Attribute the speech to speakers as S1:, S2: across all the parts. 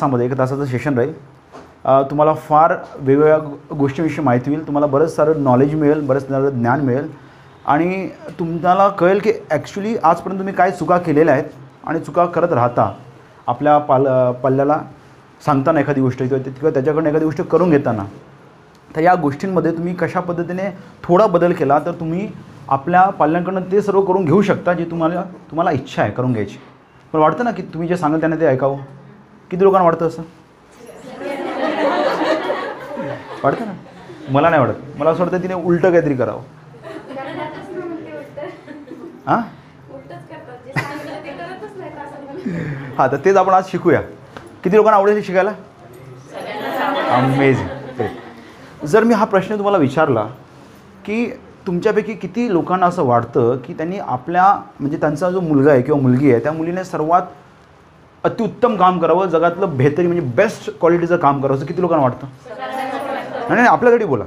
S1: तासामध्ये एक तासाचं सेशन राहील. तुम्हाला फार वेगवेगळ्या गोष्टीविषयी गोष्टींविषयी माहिती होईल तुम्हाला बरंच सारं नॉलेज मिळेल बरंच सारं ज्ञान मिळेल. आणि तुम्हाला कळेल की ॲक्च्युली आजपर्यंत तुम्ही काय चुका केलेल्या आहेत आणि चुका करत राहता आपल्या पाल पल्ल्याला सांगताना एखादी गोष्ट किंवा किंवा त्याच्याकडून एखादी गोष्ट करून घेताना. तर या गोष्टींमध्ये तुम्ही कशा पद्धतीने थोडा बदल केला तर तुम्ही आपल्या पाल्यांकडनं ते सर्व करून घेऊ शकता जे तुम्हाला तुम्हाला इच्छा आहे करून घ्यायची. पण वाटतं ना की तुम्ही जे सांगाल त्यांना ते ऐकावं? किती लोकांना वाटतं असं? वाटतं ना? मला नाही वाटत. मला असं वाटतं तिने उलटं काहीतरी करावं. हां? हां तर तेच आपण आज शिकूया. किती लोकांना आवडेल शिकायला? अमेझिंग जर मी हा प्रश्न तुम्हाला विचारला की तुमच्यापैकी किती लोकांना असं वाटतं की त्यांनी आपल्या म्हणजे त्यांचा जो मुलगा आहे किंवा मुलगी आहे त्या मुलीने सर्वात अत्युत्तम काम करावं जगातलं बेहतरी म्हणजे बेस्ट क्वालिटीचं काम करावं असं किती लोकांना वाटतं? नाही नाही आपल्यासाठी बोला.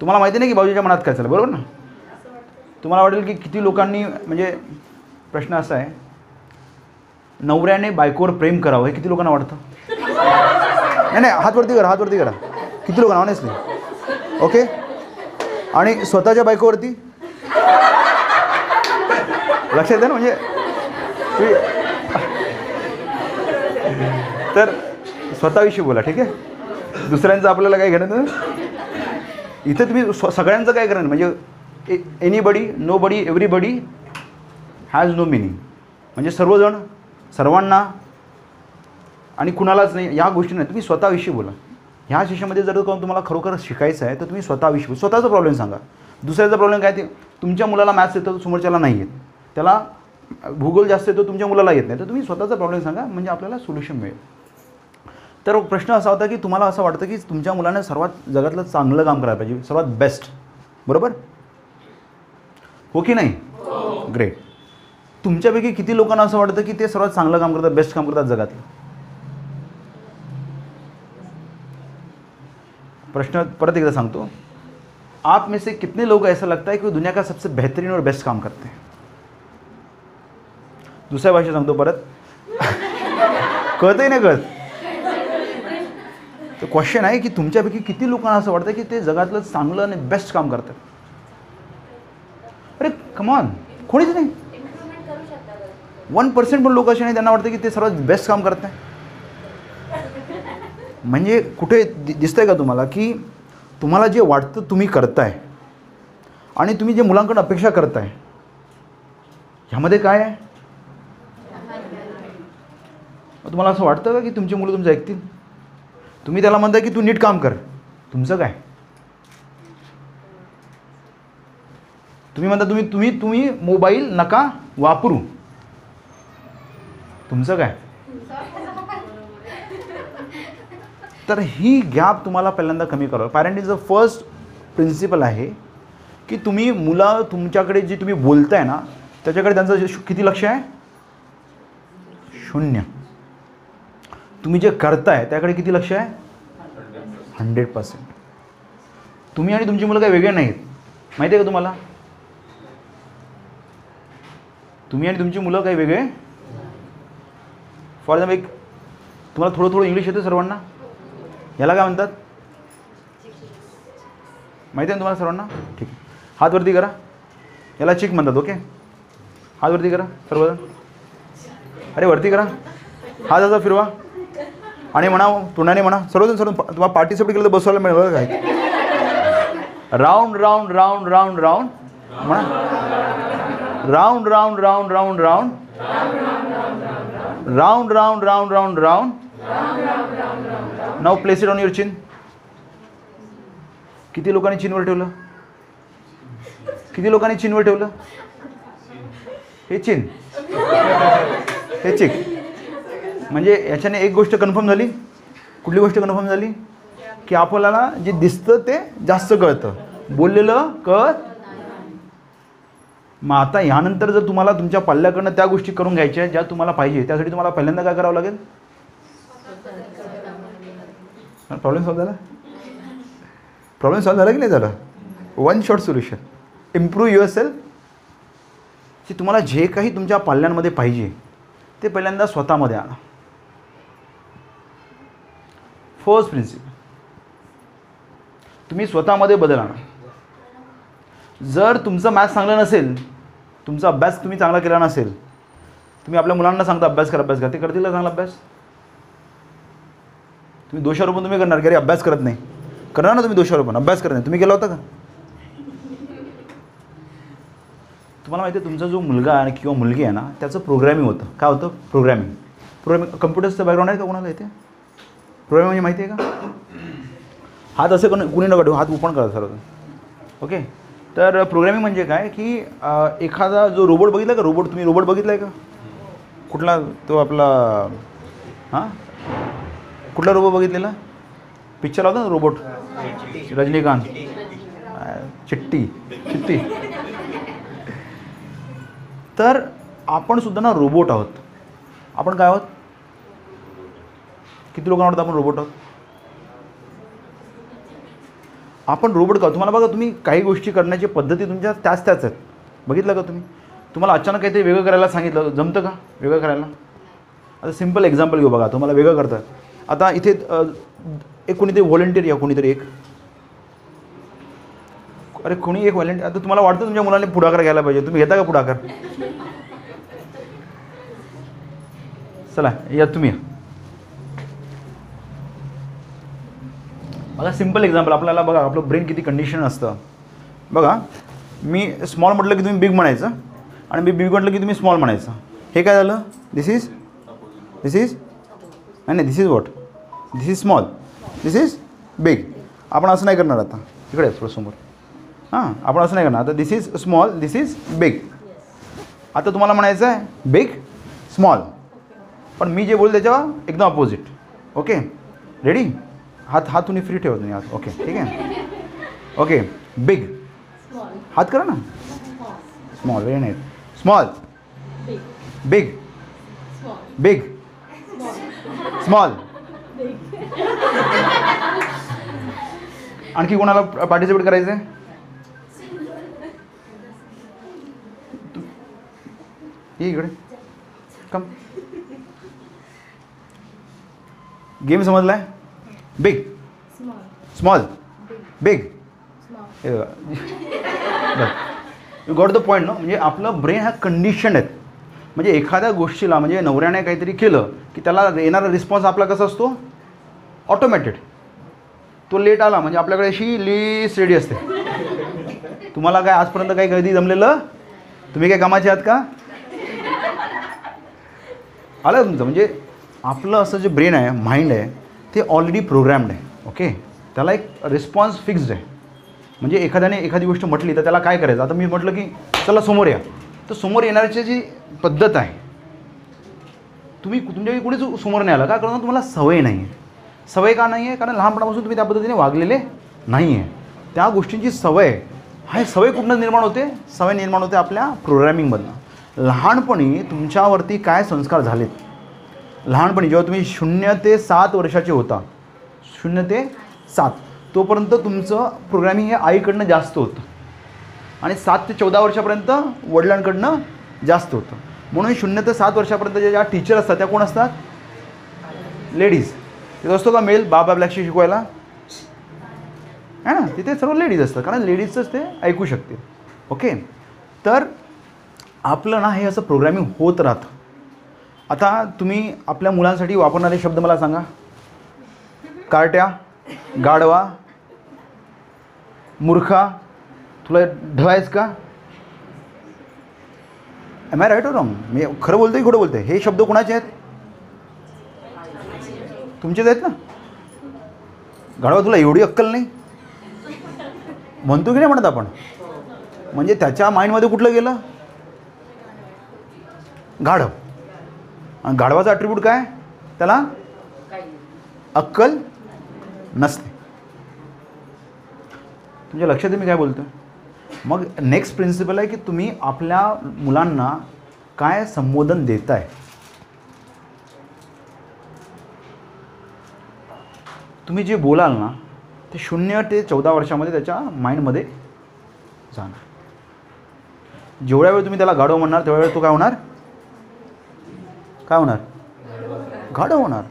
S1: तुम्हाला माहिती नाही की बाजूच्या मनात काय चाललं बरोबर ना? तुम्हाला वाटेल की किती लोकांनी म्हणजे प्रश्न असा आहे नवऱ्याने बायकोवर प्रेम करावं हे किती लोकांना वाटतं? नाही नाही हातवरती करा हातवरती करा. किती लोकांना ऑनेस्टली ओके आणि स्वतःच्या बायकोवरती? लक्षात आहे ना म्हणजे? तर स्वतःविषयी बोला ठीक आहे? दुसऱ्यांचं आपल्याला काय घेणं इथं तुम्ही स्व सगळ्यांचं काय करणार? म्हणजे anybody nobody everybody has no meaning म्हणजे सर्वजण सर्वांना आणि कुणालाच नाही या गोष्टी नाही. तुम्ही स्वतःविषयी बोला. ह्या शिष्यामध्ये जर कोण तुम्हाला खरोखर शिकायचं आहे तर तुम्ही स्वतःविषयी स्वतःचा प्रॉब्लेम सांगा. दुसऱ्याचा प्रॉब्लेम काय ते तुमच्या मुलाला मॅथ्स येतं समोरच्याला नाही येत. त्याला भूगोल जास्त येतो तुमच्या मुलाला येत नाही. तर तुम्ही स्वतःचा प्रॉब्लेम सांगा म्हणजे आपल्याला सोल्युशन मिळेल. तर प्रश्न असा होता की तुम्हाला असं वाटतं की तुमच्या मुलाने सर्वात जगातलं चांगलं काम करायला पाहिजे सर्वात बेस्ट बरोबर? हो की नाही? ग्रेट तुमच्यापैकी किती लोकांना असं वाटतं की ते सर्वात चांगलं काम करतात बेस्ट काम करतात जगातलं? प्रश्न परत एकदा सांगतो. आप में से कितने लोग ऐसा लगता है कि दुनिया का सबसे बेहतरीन और बेस्ट काम करते हैं? दुसऱ्या भाषेत सांगतो परत. कळतंय ना कळत? तर क्वेश्चन आहे की तुमच्यापैकी किती लोकांना असं वाटतं की ते जगातलं चांगलं आणि बेस्ट काम करतात? अरे कमान कोणीच नाही. वन पर्सेंट पण लोक असे नाही त्यांना वाटतं की ते सर्वात बेस्ट काम करत आहे म्हणजे कुठे दि दिसतंय का तुम्हाला की तुम्हाला जे वाटतं तुम्ही करताय आणि तुम्ही जे मुलांकडून अपेक्षा करताय ह्यामध्ये काय आहे? तुम्हाला असं वाटतं का की तुमची मुलं तुमचं ऐकतील? तुम्ही त्याला म्हणता की तू नीट काम कर. तुमचं काय? तुम्ही म्हणता तुम्ही तुम्ही तुम्ही मोबाईल नका वापरू. तुमचं काय? तर ही गॅप तुम्हाला पहिल्यांदा कमी करावं. Parent is the first principal आहे की तुम्ही मुलं तुमच्याकडे जे तुम्ही बोलताय ना त्याच्याकडे त्यांचं किती लक्ष आहे? शून्य. तुम्ही जे करताय त्याकडे किती लक्ष आहे? हंड्रेड पर्सेंट तुम्ही आणि तुमची मुलं काही वेगळे नाहीत. माहिती आहे का तुम्हाला? तुम्ही आणि तुमची मुलं काही वेगळे? फॉर एक्झाम्पल एक तुम्हाला थोडं थोडं इंग्लिश येतं सर्वांना? याला काय म्हणतात? माहिती आहे ना तुम्हाला सर्वांना? ठीक आहे. हात वरती करा. याला चिक म्हणतात ओके हात वरती करा सर्वजण. अरे वरती करा. हात असा फिरवा. आणि म्हणा तोंडाने म्हणा सर्वजण सर्व तुम्हाला पार्टिसिपेट केलं तर बसवायला मिळेल बरं काय. Round round round round round. म्हणा. Round round round round round. Round round round round round. Now place it on your chin किती लोकांनी चिनवर ठेवलं? किती लोकांनी चिनवर ठेवलं? हे चिन हे चिक म्हणजे याच्याने एक गोष्ट कन्फर्म झाली? कुठली गोष्ट कन्फर्म झाली? की आपल्याला जे दिसतं ते जास्त कळतं. बोललेलं कळत मग आता ह्यानंतर जर तुम्हाला तुमच्या पल्ल्याकडनं त्या गोष्टी करून घ्यायच्या आहेत ज्या तुम्हाला पाहिजे त्यासाठी तुम्हाला पहिल्यांदा काय करावं लागेल? प्रॉब्लेम सॉल्व झाला? प्रॉब्लेम सॉल्व झाला की नाही झाला? One short solution improve yourself की तुम्हाला जे काही तुमच्या पाल्यांमध्ये पाहिजे ते पहिल्यांदा स्वतःमध्ये आणा. फर्स्ट प्रिन्सिपल तुम्ही स्वतःमध्ये बदल आणा. जर तुमचं मॅथ्स चांगलं नसेल तुमचा अभ्यास तुम्ही चांगला केला नसेल तुम्ही आपल्या मुलांना सांगता अभ्यास करा अभ्यास करा. ते करतील का चांगला अभ्यास? तुम्ही दोषारोपण तुम्ही करणार की अरे अभ्यास करत नाही. करणार ना तुम्ही दोषारोपण? अभ्यास करत नाही. तुम्ही केला होता का? तुम्हाला माहिती आहे तुमचा जो मुलगा आहे किंवा मुलगी आहे ना त्याचं प्रोग्रॅमिंग होतं. काय होतं? प्रोग्रॅमिंग प्रोग्रॅमिंग कम्प्युटर्सचं बॅकग्राऊंड आहे का कोणाला येते प्रोग्रॅमिंग म्हणजे माहिती आहे का? हात असे कोणी कुणी नका ठेवू हात ओपन करा सर. ओके? तर प्रोग्रॅमिंग म्हणजे काय की एखादा जो रोबोट बघितला का? रोबोट तुम्ही रोबोट बघितला आहे का? कुठला तो आपला हां? कुठला रोबोट बघितलेला? पिक्चर होता ना रोबोट? रजनीकांत. चिट्टी. चिट्टी. तर आपण सुद्धा ना रोबोट आहोत. आपण काय आहोत? किती लोकांना वाटतं आपण रोबोट आहोत? आपण रोबोट का? तुम्हाला बघा तुम्ही काही गोष्टी करण्याची पद्धती तुमच्या त्याच त्याच आहेत. बघितलं का तुम्ही? तुम्हाला अचानक काहीतरी वेगळं करायला सांगितलं. जमतं का? वेगळं करायला? आता सिंपल एक्झाम्पल घेऊ बघा. तुम्हाला वेगळं करतं आता इथे एक कोणीतरी व्हॉलेंटियर या कोणीतरी एक. अरे कोणी एक व्हॉलेंटियर आता तुम्हाला वाटतं तुमच्या मुलाने पुढाकार घ्यायला पाहिजे. तुम्ही घेता का पुढाकार? चला या तुम्ही या. बघा सिंपल एक्झाम्पल आपल्याला बघा आपलं ब्रेन किती कंडिशन असतं. बघा मी स्मॉल म्हटलं की तुम्ही बिग म्हणायचं आणि मी बिग म्हटलं की तुम्ही स्मॉल म्हणायचं. हे काय झालं? दिस इज दिस इज नाही नाही this is what this is small this is big आपण असं नाही करणार आता. इकडे थोडं समोर. हां आपण असं नाही करणार. आता this is small this is big आता तुम्हाला म्हणायचं आहे बिग स्मॉल पण मी जे बोल त्याच्यावर एकदम अपोजिट ओके रेडी हात हात तुम्ही फ्री ठेवत नाही ओके ठीक आहे? ओके बिग हात करा ना. स्मॉल वेळ नाही. स्मॉल बिग बिग स्मॉल आणखी कोणाला पार्टिसिपेट करायचं इकडे. Come game समजलाय? Big small big you got the point ना म्हणजे आपलं ब्रेन हा कंडिशन आहेत. म्हणजे एखाद्या गोष्टीला म्हणजे नवऱ्याने काहीतरी केलं की त्याला येणारा रिस्पॉन्स आपला कसा असतो? ऑटोमॅटेड तो लेट आला म्हणजे आपल्याकडे अशी लिस्ट रेडी असते. तुम्हाला काय आजपर्यंत काही कधी जमलेलं? तुम्ही काय कामाचे आहात का? आलं तुमचं? म्हणजे आपलं असं जे ब्रेन आहे माइंड आहे ते ऑलरेडी प्रोग्रॅम्ड आहे ओके त्याला एक रिस्पॉन्स फिक्स्ड आहे. म्हणजे एखाद्याने एखादी गोष्ट म्हटली तर त्याला काय करायचं? आता मी म्हटलं की चला समोर या. तर समोर येणाऱ्याची जी पद्धत आहे तुम्ही तुमच्या म्हणजे कुणीच समोर नाही आलं का? कारण तुम्हाला सवय नाही आहे सवय का नाही आहे कारण लहानपणापासून तुम्ही त्या पद्धतीने वागलेले नाही आहे त्या गोष्टींची सवय हा सवय कुठनं निर्माण होते? सवय निर्माण होते आपल्या प्रोग्रॅमिंगमधनं लहानपणी तुमच्यावरती काय संस्कार झालेत? लहानपणी जेव्हा तुम्ही शून्य ते सात वर्षाचे होता शून्य ते सात तोपर्यंत तुमचं प्रोग्रॅमिंग हे आईकडनं जास्त होतं. आणि सात ते चौदा वर्षापर्यंत वडिलांकडनं जास्त होतं. म्हणून शून्य ते सात वर्षापर्यंत ज्या ज्या टीचर असतात त्या कोण असतात? लेडीज तिथं असतो का मेल? बाबा ब्लॅकशी शिकवायला. है ना? तिथे सर्व लेडीज असतात. कारण लेडीजच ते ऐकू शकते ओके तर आपलं ना हे असं प्रोग्रॅमिंग होत राहतं. आता तुम्ही आपल्या मुलांसाठी वापरणारे शब्द मला सांगा. कार्ट्या गाढवा मूर्खा तुला ढवायस का? एम आय राईट रॉंग मी खरं बोलतोय खोटं बोलतोय? हे शब्द कोणाचे आहेत? तुमचेच आहेत ना? गाढवा तुला एवढी अक्कल नाही? म्हणतो की नाही म्हणत आपण? म्हणजे त्याच्या माइंडमध्ये कुठलं गेलं? गाढव. गाढवाचा अट्रिब्यूट काय? त्याला अक्कल नसते. तुमच्या लक्षात मी काय बोलतो मग नेक्स्ट प्रिन्सिपल आहे की तुम्ही आपल्या मुलांना काय संबोधन देताय? तुम्ही जे बोलाल ना ते शून्य ते चौदा वर्षामध्ये त्याच्या माइंडमध्ये जाणार. जेवढ्या वेळ तुम्ही त्याला गाढव म्हणणार तेवढ्या वेळ तो काय होणार? काय होणार? गाढव होणार.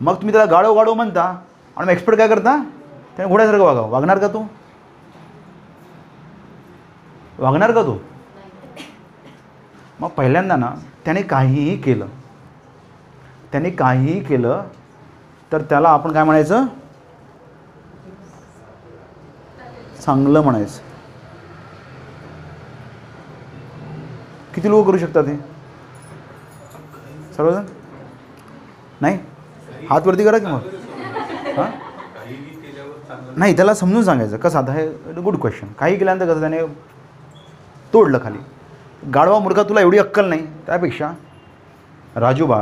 S1: मग तुम्ही त्याला गाढव गाढव म्हणता. आणि मग एक्सपर्ट काय करता? त्याने घोड्यासारखं वागा वागणार का तो? वागणार का तो? मग पहिल्यांदा ना त्याने काहीही केलं. त्याने काहीही केलं तर त्याला आपण काय म्हणायचं? चांगलं म्हणायचं. किती लोक करू शकतात हे? सर्वजण? नाही? हात वरती करा की मग? हां? नाही त्याला समजून सांगायचं. कसं आता हे गुड क्वेश्चन काही केल्यानंतर कसं त्याने तोडलं खाली. गाढवा मुलगा तुला एवढी अक्कल नाही. त्यापेक्षा राजूबा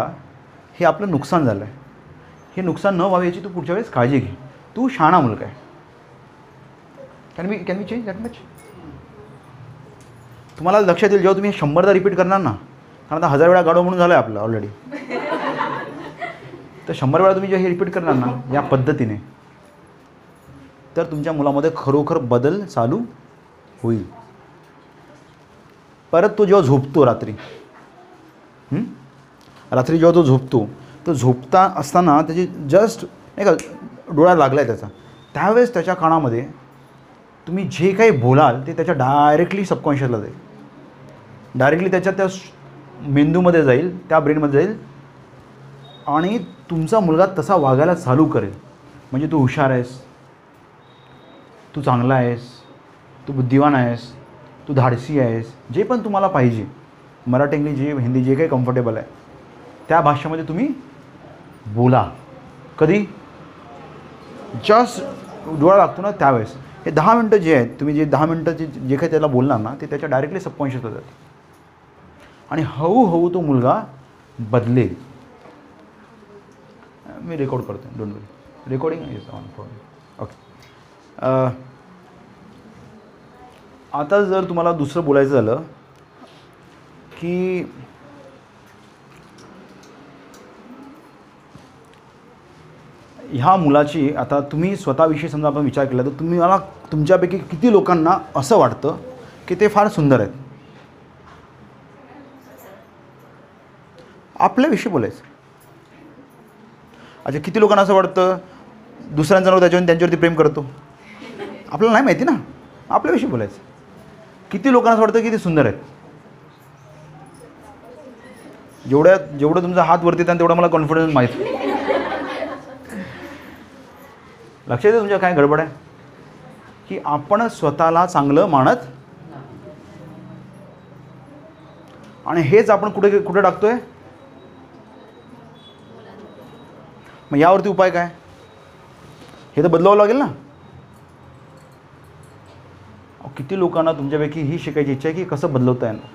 S1: हे आपलं नुकसान झालं आहे हे नुकसान न व्हावे याची तू पुढच्या वेळेस काळजी घे. तू शहाणा मुलगा आहे. कॅन मी कॅन मी चेंज दॅट मच तुम्हाला लक्षात येईल जेव्हा तुम्ही शंभरदा रिपीट करणार ना कारण आता हजार वेळा गाडो म्हणून झालं आहे आपलं ऑलरेडी तर शंभर वेळा तुम्ही जेव्हा हे रिपीट करणार ना या पद्धतीने तर तुमच्या मुलामध्ये खरोखर बदल चालू होईल. परत तो जेव्हा झोपतो रात्री? रात्री जेव्हा तो झोपतो तर झोपता असताना त्याची जस्ट नाही का डोळा लागला आहे त्याचा. त्यावेळेस त्याच्या कानामध्ये तुम्ही जे काही बोलाल ते त्याच्या डायरेक्टली सबकॉन्शियसला जाईल. डायरेक्टली त्याच्या त्या मेंदूमध्ये जाईल त्या ब्रेनमध्ये जाईल आणि तुमचा मुलगा तसा वागायला चालू करेल. म्हणजे तू हुशार आहेस तू चांगला आहेस तू बुद्धिवान आहेस तू धाडसी आहेस जे पण तुम्हाला पाहिजे. मराठी इंग्लिश जे हिंदी जे काही कम्फर्टेबल आहे. त्या भाषेमध्ये तुम्ही बोला. कधी? जस्ट डोळा लागतो ना त्यावेळेस. हे दहा मिनटं जे आहेत तुम्ही जे दहा मिनटं जे जे काही त्याला बोलणार ना ते त्याच्या डायरेक्टली सबकॉन्शियस होतात आणि हळूहळू तो मुलगा बदलेल. मी रेकॉर्ड करतो don't worry recording is on phone okay आता जर तुम्हाला दुसरं बोलायचं झालं की ह्या मुलाची आता तुम्ही स्वतःविषयी समजा आपण विचार केला तर तुम्ही मला तुमच्यापैकी किती लोकांना असं वाटतं की ते फार सुंदर आहेत? आपल्याविषयी बोलायचं. अच्छा किती लोकांना असं वाटतं? दुसऱ्यांचा नाव त्याच्यावर त्यांच्यावरती प्रेम करतो. आपल्याला नाही माहिती ना. आपल्याविषयी बोलायचं. किती लोकांना असं वाटतं की ते सुंदर आहेत? जेवढ्या जेवढं तुमचा हात वरती येतात तेवढा मला कॉन्फिडन्स माहीत. लक्षात येतं तुमच्या काय गडबड आहे? की आपण स्वतःला चांगलं मानत आणि हेच आपण कुठे कुठे टाकतोय? मग यावरती उपाय काय? हे तर बदलावं लागेल ना. किती लोकांना तुमच्यापैकी ही शिकायची इच्छा आहे की कसं बदलवता येणार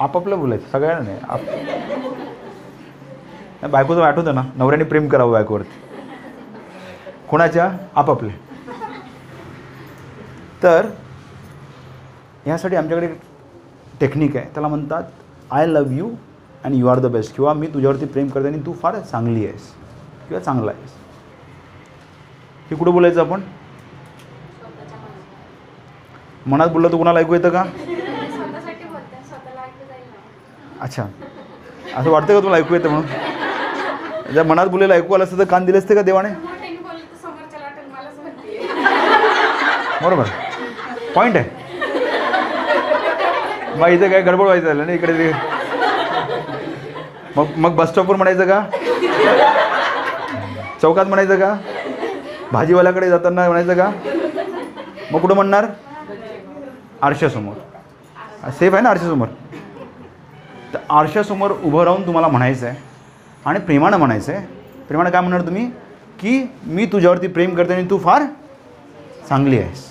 S1: आपापलं बोलायचं सगळ्यांना नाही आप नाही, बायकोचं आठवतं ना नवऱ्याने प्रेम करावं बायकोवरती. कोणाच्या? आपापले. तर ह्यासाठी आमच्याकडे टेक्निक आहे. त्याला म्हणतात I love you and you are the best किंवा मी तुझ्यावरती प्रेम करते आणि तू फार चांगली आहेस. किंवा चांगला आहेस. हे कुठं बोलायचं आपण? मनात बोललं तर कोणाला ऐकू येतं का? अच्छा. असं वाटतं का तुला ऐकू येतं म्हणून? जर मनात बोलायला ऐकू आलं असतं तर कान दिले असते का देवाने? बरोबर. पॉईंट आहे. मग इथं काय? गडबड व्हायचं झालं ना इकडे ते मग मग बस स्टॉपवर म्हणायचं का? चौकात म्हणायचं का? भाजीवाल्याकडे जाताना म्हणायचं का? मग कुठं म्हणणार? आरशासमोर. सेफ आहे ना आरशासमोर? तर आरशासमोर उभं राहून तुम्हाला म्हणायचं आहे आणि प्रेमानं म्हणायचं आहे प्रेमानं काय म्हणणार तुम्ही? की मी तुझ्यावरती प्रेम करते आणि तू फार चांगली आहेस.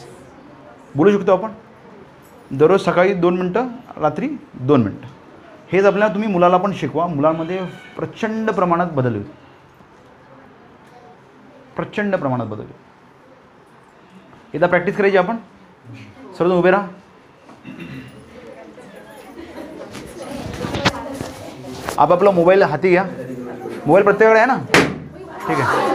S1: बोलू शकतो आपण? दररोज सकाळी दोन मिनटं रात्री दोन मिनटं. हेच आपल्याला तुम्ही मुलाला पण शिकवा. मुलांमध्ये प्रचंड प्रमाणात बदल होईल. प्रचंड प्रमाणात बदल होईल. एकदा प्रॅक्टिस करायची आपण? सर्व उभे राहा. आपापला मोबाईल हाती घ्या. मोबाईल प्रत्येकाकडे आहे ना? ठीक आहे.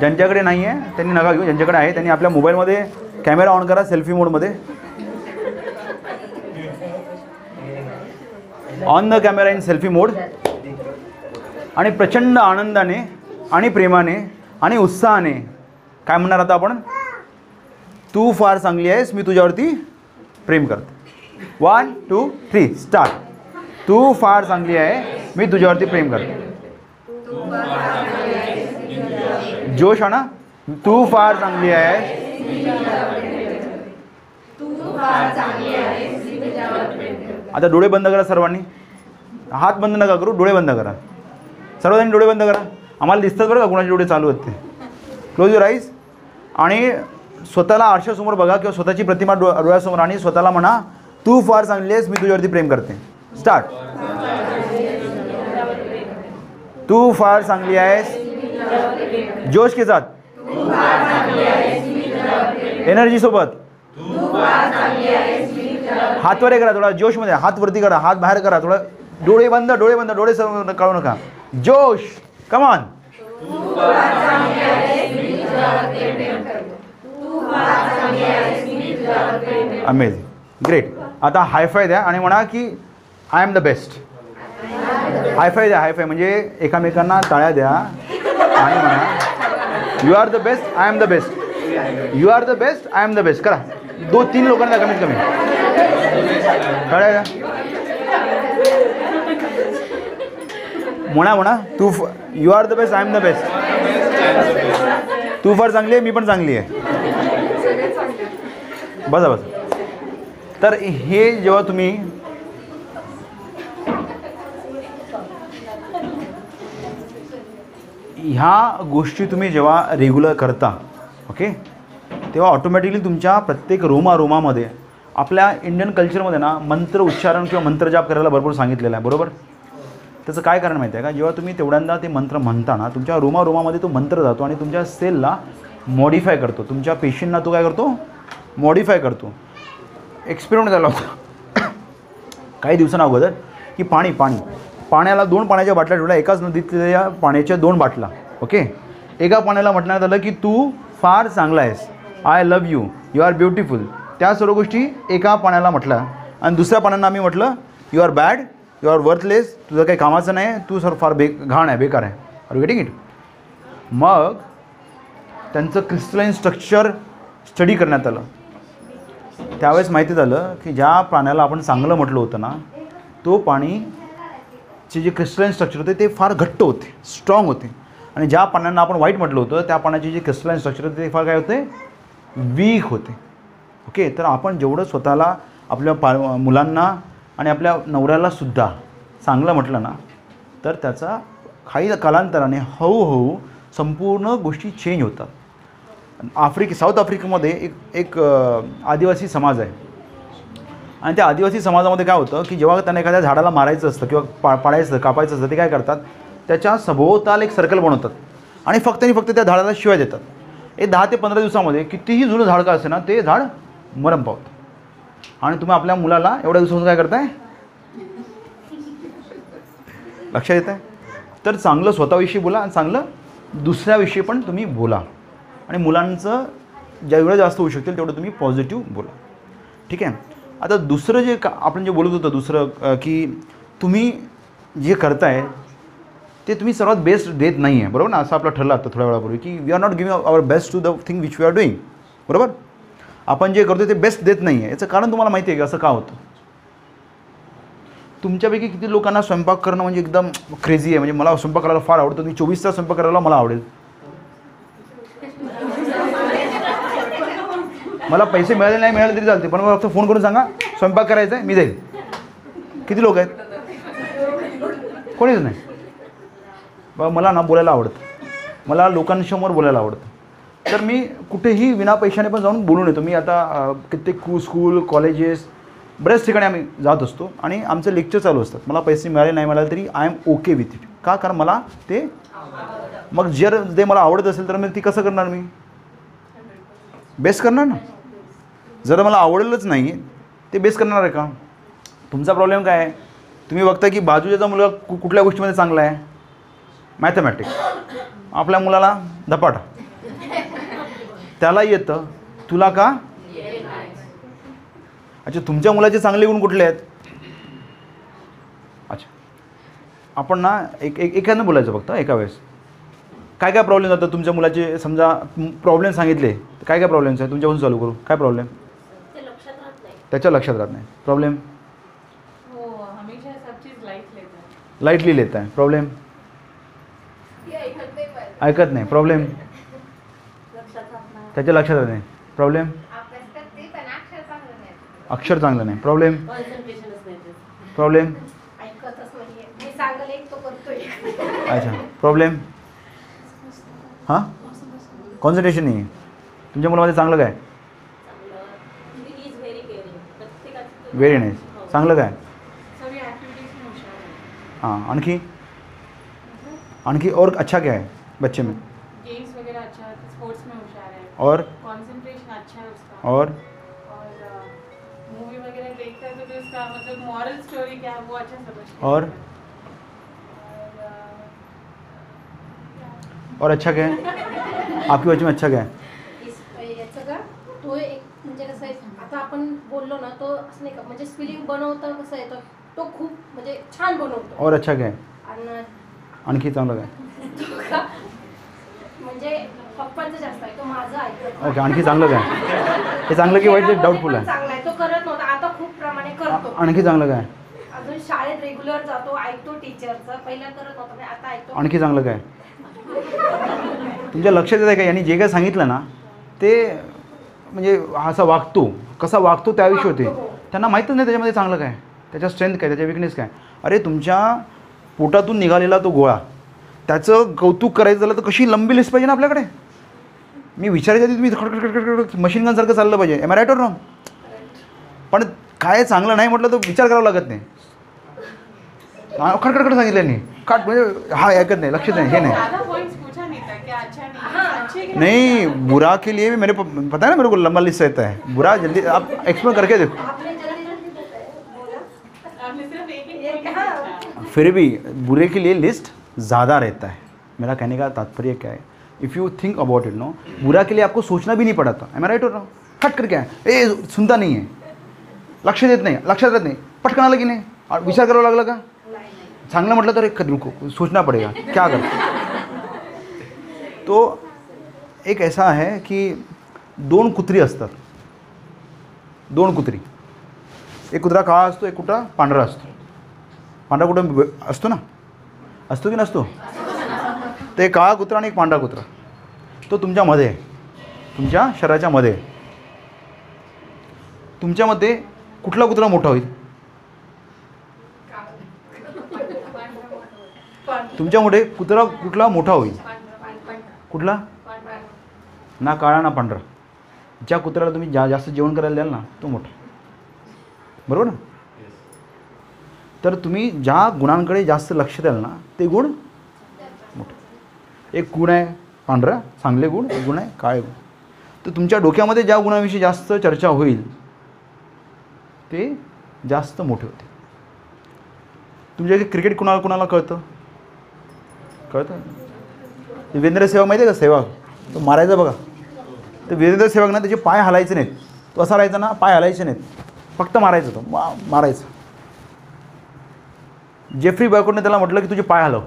S1: ज्यांच्याकडे नाही आहे त्यांनी नका घेऊ. ज्यांच्याकडे आहे त्यांनी आपल्या मोबाईलमध्ये कॅमेरा ऑन करा सेल्फी मोडमध्ये on the camera in selfie mode आणि प्रचंड आनंदाने आणि प्रेमाने आणि उत्साहाने. काय म्हणणार आता आपण? तू फार चांगली आहेस मी तुझ्यावरती प्रेम करते. वन टू थ्री स्टार्ट तू फार चांगली आहे मी तुझ्यावरती प्रेम करते. जोश आणा. तू फार चांगली आहे. आता डोळे बंद करा सर्वांनी. हात बंद नका करू डोळे बंद करा. सर्वजण डोळे बंद करा. आम्हाला दिसतात बरं का कुणाचे डोळे चालू आहेत ते. क्लोज युअर आईज आणि स्वतःला आरशासमोर बघा किंवा स्वतःची प्रतिमा डो डोळ्यासमोर आणि स्वतःला म्हणा तू फार चांगली आहेस मी तुझ्यावरती प्रेम करते. स्टार्ट तू फार चांगली आहेस जोश के साथ. एनर्जी सोबत. हातवर करा थोडा जोशमध्ये हात वरती करा हात बाहेर करा थोडा. डोळे बंद डोळे बंद डोळे काढू नका. जोश कमान अमेझिंग ग्रेट आता हायफाय द्या आणि म्हणा की I am the best high five द्या हायफाय म्हणजे एकामेकांना टाळ्या द्या आणि म्हणा you are the best I am the best you are the best I am the best करा. दो तीन लोकांना कमीत कमी. टाळ्या द्या. म्हणा म्हणा तू you are the best I am the best तू फार चांगली आहे मी पण चांगली आहे. बसा बसा. तर हे जेव्हा तुम्ही ह्या गोष्टी तुम्ही जेव्हा रेग्युलर करता ओके तेव्हा ऑटोमॅटिकली तुमच्या प्रत्येक रोमा रोमामध्ये आपल्या इंडियन कल्चरमध्ये ना मंत्र उच्चारण किंवा मंत्रजाप करायला भरपूर सांगितलेलं आहे बरोबर? त्याचं काय कारण माहिती आहे का? जेव्हा तुम्ही तेवढ्यांदा ते मंत्र म्हणता ना तुमच्या रोमारोमामध्ये तो मंत्र जातो आणि तुमच्या सेलला मॉडिफाय करतो. तुमच्या पेशींना तो काय करतो? मॉडिफाय करतो. एक्सपेरिमेंट झाला होता काही दिवसांना अगोदर की पाणी पाणी. पाण्याला दोन पाण्याच्या बाटल्या ठेवल्या. एकाच नदीतल्या पाण्याच्या दोन बाटला ओके एका पाण्याला म्हटण्यात आलं की तू फार चांगला आहेस. I love you you are beautiful त्या सर्व गोष्टी एका पाण्याला म्हटल्या. आणि दुसऱ्या पाण्यानं आम्ही म्हटलं you are bad you are worthless तुझं काही कामाचं नाही. तू सर फार बे घाण आहे बेकार आहे. आर गेटिंग इट मग त्यांचं क्रिस्टलाईन स्ट्रक्चर स्टडी करण्यात आलं. त्यावेळेस माहिती झालं की ज्या प्राण्याला आपण चांगलं म्हटलं होतं ना तो पाणीचे जे क्रिस्टलाईन स्ट्रक्चर होते ते फार घट्ट होते स्ट्रॉंग होते. आणि ज्या पाण्यांना आपण वाईट म्हटलं होतं त्या पाण्याचे जे क्रिस्टलाईन स्ट्रक्चर होते ते फार काय होते? वीक होते. ओके तर आपण जेवढं स्वतःला आपल्या पा मुलांना आणि आपल्या नवऱ्यालासुद्धा चांगलं म्हटलं ना तर त्याचा काही कालांतराने हळूहळू संपूर्ण गोष्टी चेंज होतात. आफ्रिके साऊथ आफ्रिकेमध्ये एक एक आदिवासी समाज आहे. आणि त्या आदिवासी समाजामध्ये काय होतं की जेव्हा त्यांना एखाद्या झाडाला मारायचं असतं किंवा पा पाडायचं कापायचं असतं ते काय करतात? त्याच्या सभोवताल एक सर्कल बनवतात. आणि फक्त आणि फक्त त्या झाडाला शिवाय देतात. एक दहा ते पंधरा दिवसामध्ये कितीही जुनं झाड का असे ना ते झाड मरम पावतं. आणि तुम्ही आपल्या मुलाला एवढ्या दिवसापासून काय करताय? लक्षात येत आहे तर चांगलं स्वतःविषयी बोला आणि चांगलं दुसऱ्याविषयी पण तुम्ही बोला. आणि मुलांचं जेवढं जास्त होऊ शकतील तेवढं तुम्ही पॉझिटिव्ह बोला. ठीक आहे? आता दुसरं जे का आपण जे बोलत होतं दुसरं की तुम्ही जे करताय ते तुम्ही सर्वात बेस्ट देत नाही आहे बरोबर ना? असं आपलं ठरलं आता थोड्या वेळापूर्वी की we are not giving our best to the thing which we are doing बरोबर? आपण जे करतो ते बेस्ट देत नाही आहे याचं कारण तुम्हाला माहिती आहे की? असं का होतं? तुमच्यापैकी किती लोकांना स्वयंपाक करणं म्हणजे एकदम क्रेझी आहे. म्हणजे मला स्वयंपाक करायला फार आवडतं. मी चोवीस तास स्वयंपाक करायला मला आवडेल. मला पैसे मिळाले नाही मिळाले तरी चालते पण मला फक्त फोन करून सांगा स्वयंपाक करायचा आहे मी जाईल. किती लोक आहेत? कोणीच नाही. बा मला ना बोलायला आवडतं. मला लोकांसमोर बोलायला आवडतं. तर मी कुठेही विना पैशाने पण जाऊन बोलून येतो. मी आता कित्येक स्कूल कॉलेजेस बऱ्याच ठिकाणी आम्ही जात असतो आणि आमचे लेक्चर चालू असतात. मला पैसे मिळाले नाही मिळाले तरी I am okay with it का? कारण मला ते मग जर ते मला आवडत असेल तर मग ती कसं करणार मी? बेस्ट करणार ना? जर मला आवडलंच नाही ते बेस्ट करणार आहे का? तुमचा प्रॉब्लेम काय आहे? तुम्ही बघता की बाजूचा मुलगा कु कुठल्या गोष्टीमध्ये चांगला आहे? मॅथमॅटिक्स आपल्या मुलाला धपाटा. त्याला येतं. तुला का? अच्छा तुमच्या मुलाचे चांगले गुण कुठले आहेत? आपण ना एक एक एकानं बोलायचं फक्त एका वेळेस. काय काय प्रॉब्लेम जातात तुमच्या मुलाचे? समजा प्रॉब्लेम सांगितले. तर काय काय प्रॉब्लेम्स आहे तुमच्यापासून चालू करू. काय प्रॉब्लेम
S2: ते लक्षात राहत नाही.
S1: त्याच्या लक्षात राहत नाही. प्रॉब्लेम
S3: लेता है
S1: लाईटली लेत आहे. प्रॉब्लेम ऐकत नाही प्रॉब्लेम त्याच्या लक्षात राहत नाही. प्रॉब्लेम
S3: अक्षर चांगलं नाही.
S1: प्रॉब्लेम प्रॉब्लेम अच्छा. प्रॉब्लेम हां कॉन्सन्ट्रेशन नाही आहे तुमच्या मुलामध्ये चांगलं काय?
S2: व्हेरी
S1: नाईस चांगलं काय?
S3: हां
S1: हाँ आणखी? आणखी और अच्छा क्या है बच्चे में? और
S3: कंसंट्रेशन अच्छा है उसका।
S1: और
S3: और मूवी वगैरह देखता है तो उसका मतलब मॉरल स्टोरी क्या है वो अच्छा समझता है।
S1: और?
S3: और,
S1: अच्छा क्या है आपके बच्चे में अच्छा क्या है
S4: इस- याचं का तो एक म्हणजे कसं आहे आता आपण बोललो ना तो असं नाही का म्हणजे स्पिलिंग बनवता कसं आहे तर तो खूप म्हणजे छान बनवतो
S1: और अच्छा क्या है
S4: आणि
S1: आणखी चांगलं काय
S4: तो म्हणजे पप्पांचं जास्त आहे तो माझं ऐकत
S1: ओके आणखी चांगलं काय हे चांगलं की वाईट ते डाऊटफुल आहे?
S4: चांगला आहे. तो करत नव्हता आता खूप प्रमाणे करतो.
S1: आणखी चांगलं काय?
S4: अजून शाळेत रेग्युलर जातो ऐकतो टीचरचं पहिला करत नव्हता पण आता ऐकतो.
S1: आणखी चांगलं काय? तुमच्या लक्षात येत आहे का? यांनी जे काय सांगितलं ना ते म्हणजे असा वागतो. कसा वागतो त्याविषयी होते.
S4: हो.
S1: त्यांना माहीतच नाही त्याच्यामध्ये चांगलं काय. त्याच्या स्ट्रेंथ काय त्याच्या विकनेस काय. अरे तुमच्या पोटातून निघालेला तो गोळा त्याचं कौतुक करायचं झालं तर कशी लंबी लिस्ट पाहिजे ना आपल्याकडे? मी विचारायच्या आधी तुम्ही खडखड मशीन गनसारखं चाललं पाहिजे. एम आय राईट रॉंग पण काय चांगलं नाही म्हटलं तर विचार करावा लागत नाही. हा, खडखडखड सांगितलं नाही काट म्हणजे हा ऐकत नाही लक्षात नाही हे नाही.
S3: आधा पॉइंट्स पूछा नहीं था क्या अच्छा नहीं
S1: बुरा के लिए भी मेरे पता है ना मेरे को लंबा लिस्ट रहता है। बुरा जल्दी आप एक्सप्लेन करके देखो।
S4: आपले जल्दी जल्दी बोला।
S3: आपने सिर्फ़ एक
S4: ये
S3: एक
S4: हाँ।
S1: फिर भी बुरे के लिए लिस्ट ज़्यादा रहता है। मेरा कहने का तात्पर्य क्या है? If you think about it no बुरा के लिए आपको सोचना भी नहीं पड़ा था। एम राइट हो रहा हट कर क्या है? ए, सुनता नहीं है। लक्ष देत नाही लक्षात राहत नाही पटकन की नाही। विचार करावा लागला का चांगलं म्हटलं तर एक रुको सोचना पडेगा। क्या कर? तो एक ऐसा है की दोन कुत्री असतात। दोन कुत्री। एक कुत्रा काळा असतो, एक कुत्रा पांढरा असतो। पांढरा कुठं असतो ना? असतो की नसतो? ते एक काळा कुत्रा आणि एक पांढरा कुत्रा. तो तुमच्यामध्ये आहे. तुमच्या शरीराच्या मध्ये आहे. तुमच्यामध्ये कुठला कुत्रा मोठा होईल? तुमच्यामुळे कुत्रा कुठला मोठा होईल? कुठला? ना काळा ना पांढरा. ज्या कुत्र्याला तुम्ही जा जास्त जेवण करायला द्याल ना तो मोठा. बरोबर? ना तर तुम्ही ज्या गुणांकडे जास्त लक्ष द्याल ना ते गुण एक गुण आहे पांढरा चांगले गुण एक गुण आहे काळे गुण. तर तुमच्या डोक्यामध्ये ज्या गुणाविषयी जास्त चर्चा होईल ते जास्त मोठे होते. तुमच्या क्रिकेट कुणाला कुणाला कळतं? कळतं? ते वीरेंद्र सेवा माहिती आहे का? सेवा. तो मारायचा बघा. तर वीरेंद्र सेवाग ना त्याचे पाय हलायचे नाहीत. तो असा राहायचा ना पाय हलायचे नाहीत. फक्त मारायचा तो. मा मारायचा. जेफ्री बॅकोडने त्याला म्हटलं की तुझे पाय हलव.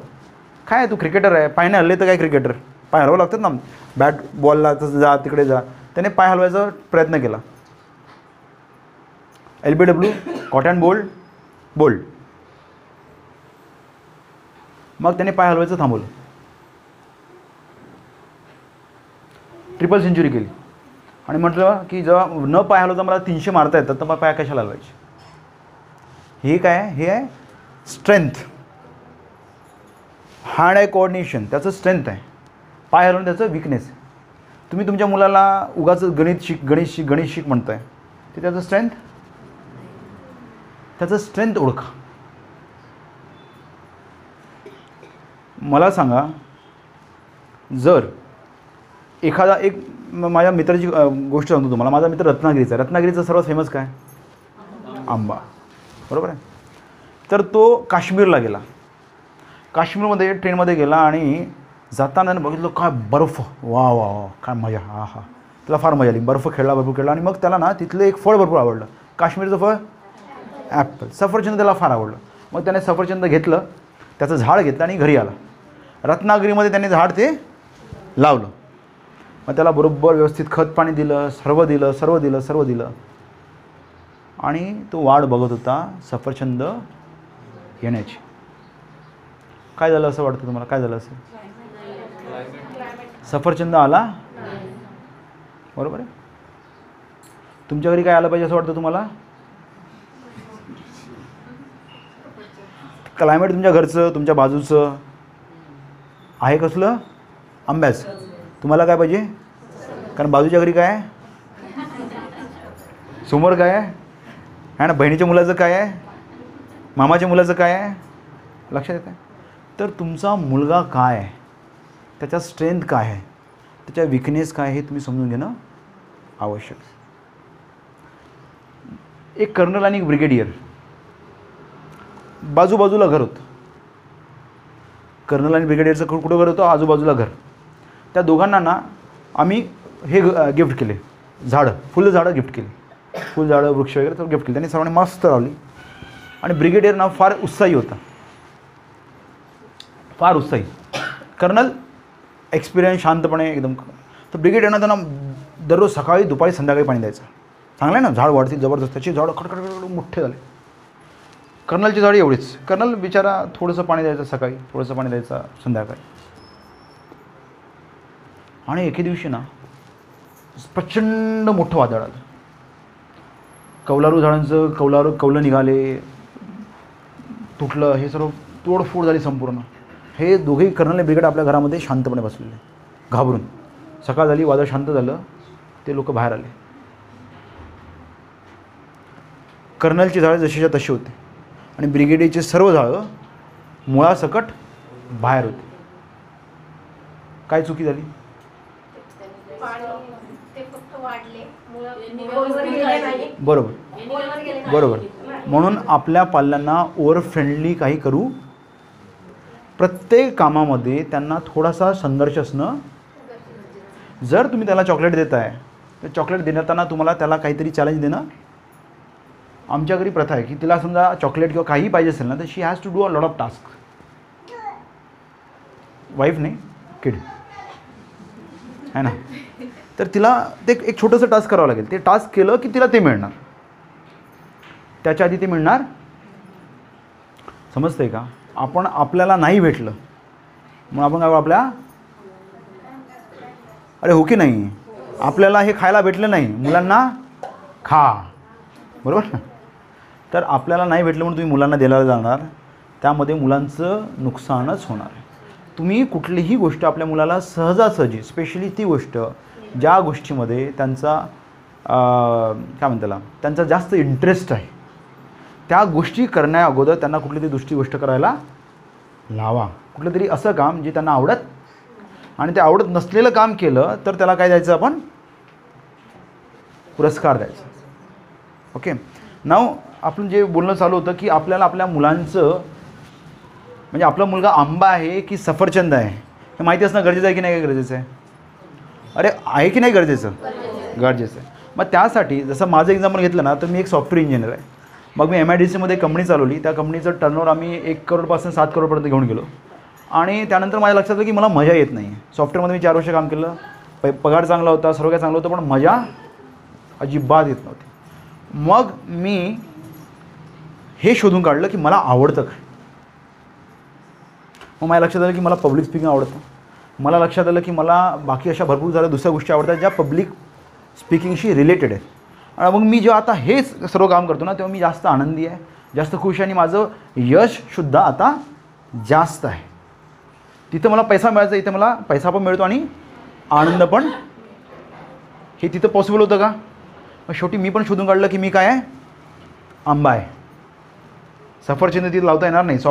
S1: काय तू क्रिकेटर आहे? पायने हल्ले तर काय क्रिकेटर पाय हलवावं लागतात ना. बॅट बॉलला तसं जा तिकडे जा. त्याने पाय हलवायचा प्रयत्न केला. L B W caught and bowled bowled मग त्याने पाय हलवायचं थांबवलं. ट्रिपल सेंचुरी केली. आणि म्हटलं की जेव्हा न पाय हलवता मला तीनशे मारता येतात तर मग पाय कशाला हलवायचे? हे काय हे आहे स्ट्रेंथ हार्ड आहे कोऑर्डिनेशन त्याचं स्ट्रेंथ आहे. पाय हलवून त्याचं विकनेस आहे. तुम्ही तुमच्या मुलाला उगाच गणित शिक गणित शिक गणित शिक म्हणताय. ते त्याचं स्ट्रेंथ त्याचं स्ट्रेंथ ओळखा. मला सांगा जर एखादा एक माझ्या मित्राची गोष्ट सांगतो तुम्हाला. माझा मित्र रत्नागिरीचा आहे. रत्नागिरीचा सर्वात फेमस काय? आंबा. बरोबर आहे? तर तो काश्मीरला गेला. काश्मीरमध्ये ट्रेनमध्ये गेला आणि जाताना बघितलं काय बर्फ. वा वा वा काय मजा. हा हा. त्याला फार मजा आली. बर्फ खेळला भरपूर खेळला. आणि मग त्याला ना तिथलं एक फळ भरपूर आवडलं. काश्मीरचं फळ? ॲपल. सफरचंद त्याला फार आवडलं. मग त्याने सफरचंद घेतलं त्याचं झाड घेतलं आणि घरी आला. रत्नागिरीमध्ये त्याने झाड ते लावलं. मग त्याला बरोबर व्यवस्थित खत पाणी दिलं सर्व दिलं सर्व दिलं सर्व दिलं. आणि तो वाढ बघत होता सफरचंद येण्याची. काय झालं असं वाटतं तुम्हाला? काय झालं असं? सफरचंद आला? बरोबर आहे. तुमच्या घरी काय आलं पाहिजे असं वाटतं तुम्हाला? क्लायमेट तुमच्या घरचं तुमच्या बाजूचं. आहे कसलं? आंब्याचं. तुम्हाला काय पाहिजे? कारण बाजूच्या घरी काय आहे? समोर काय आहे? आहे ना? बहिणीच्या मुलाचं काय आहे? मामाच्या मुलाचं काय आहे? लक्षात येतं तर तुमचा मुलगा काय आहे? त्याच्या स्ट्रेंथ काय आहे? त्याच्या विकनेस काय आहे हे तुम्ही समजून घेणं आवश्यक. आहे. एक कर्नल आणि एक ब्रिगेडियर बाजूबाजूला घर होतं. कर्नल आणि ब्रिगेडियरचं कु- कुठं घर होतं? आजूबाजूला घर. त्या दोघांना ना आम्ही हे गिफ्ट केले. झाडं फुलं झाडं गिफ्ट केली. फुल झाडं वृक्ष वगैरे तर गिफ्ट केले. त्यांनी सर्वांनी मस्त लावली. आणि ब्रिगेडियर ना फार उत्साही होता. फार उत्साही. कर्नल एक्सपिरियन्स शांतपणे एकदम तर ब्रिगेडियरना त्यांना दररोज सकाळी दुपारी संध्याकाळी पाणी द्यायचं. चांगलं आहे ना? झाड वाढतील जबरदस्त त्याची झाडं खडखड मोठे झाले. कर्नलची झाड एवढीच. कर्नल बिचारा थोडंसं पाणी द्यायचं सकाळी थोडंसं पाणी द्यायचं संध्याकाळी. आणि एके दिवशी ना प्रचंड मोठं वादळ आलं. कौलारू झाडांचं कौलारू कौलं निघाले. तुटलं हे सर्व तोडफोड झाली संपूर्ण. हे दोघेही कर्नल ब्रिगेड आपल्या घरामध्ये शांतपणे बसलेले. घाबरून. सकाळ झाली वादळ शांत झालं ते लोक बाहेर आले. कर्नलची झाडं जशीच्या तशी होते. आणि ब्रिगेडीचे सर्व झाडं मुळासकट बाहेर होते. काय चुकी झाली? बरोबर. बरोबर. म्हणून आपल्या पाल्यांना ओव्हर फ्रेंडली काही करू प्रत्येक कामामध्ये त्यांना थोडासा संघर्ष असणं जर तुम्ही त्याला चॉकलेट देताय तर चॉकलेट देताना तुम्हाला त्याला काहीतरी चॅलेंज देणं आमच्या घरी प्रथा आहे की तिला समजा चॉकलेट किंवा काही पाहिजे असेल ना तर she has to do a lot of task wife नाही किड है ना? तर तिला ते एक छोटंसं टास्क करावं लागेल. ते टास्क केलं की तिला ते मिळणार. त्याच्या आधी ते मिळणार. समजतंय का? आपण आपल्याला नाही भेटलं. मग आपण काय आपल्या? अरे हो की नाही? आपल्याला हे खायला भेटलं नाही. मुलांना खा. बरोबर? ना तर आपल्याला नाही भेटलं म्हणून तुम्ही मुलांना द्यायला जाणार. त्यामध्ये मुलांचं नुकसानच होणार. आहे तुम्ही कुठलीही गोष्ट आपल्या मुलाला सहजासहजी स्पेशली ती गोष्ट ज्या गोष्टीमध्ये त्यांचा काय म्हणतात त्यांचा जास्त इंटरेस्ट आहे. त्या गोष्टी करण्या अगोदर त्यांना कुठली तरी दुसरी गोष्ट करायला लावा. कुठलं तरी असं काम जे त्यांना आवडत आणि ते आवडत नसलेलं काम केलं तर त्याला काय द्यायचं आपण? पुरस्कार द्यायचा. ओके? नाव आपण जे बोलणं चालू होतं की आपल्याला आपल्या मुलांचं म्हणजे आपला मुलगा आंबा आहे की सफरचंद आहे? हे माहिती असणं गरजेचं आहे की नाही गरजेचं आहे? अरे आहे की नाही गरजेचं? गरजेचं आहे. मग त्यासाठी जसं माझं एक्झाम्पल घेतलं ना तर मी एक सॉफ्टवेअर इंजिनियर आहे. मग मी एम आय डी सीमध्ये कंपनी चालवली. त्या कंपनीचं टर्नओवर आम्ही एक करोडपासून सात करोडपर्यंत घेऊन गेलो. आणि त्यानंतर माझ्या लक्षात आलं की मला मजा येत नाही. सॉफ्टवेअरमध्ये मी चार वर्ष काम केलं. प पगार चांगला होता सर्व काही चांगलं होतं पण मजा अजिबात येत नव्हती. मग मी हे शोधून काढलं की मला आवडतं काय? मग माझ्या लक्षात आलं की मला पब्लिक स्पीकिंग आवडतं. मला लक्षात आलं की मला बाकी अशा भरपूर झाल्या दुसऱ्या गोष्टी आवडतात ज्या पब्लिक स्पीकिंगशी रिलेटेड आहेत. मग मी जेव्हा आता हेच सर्व काम करतो ना तेव्हा मी जास्त आनंदी आहे जास्त खुश आहे आणि माझं यशसुद्धा आता जास्त आहे. तिथं मला पैसा मिळायचा इथं मला पैसा पण मिळतो आणि आनंद पण. हे तिथं पॉसिबल होतं का? मग शेवटी मी पण शोधून काढलं की मी काय आहे? आंबा आहे. सफरचंद तिथं लावता येणार नाही. सॉफ्ट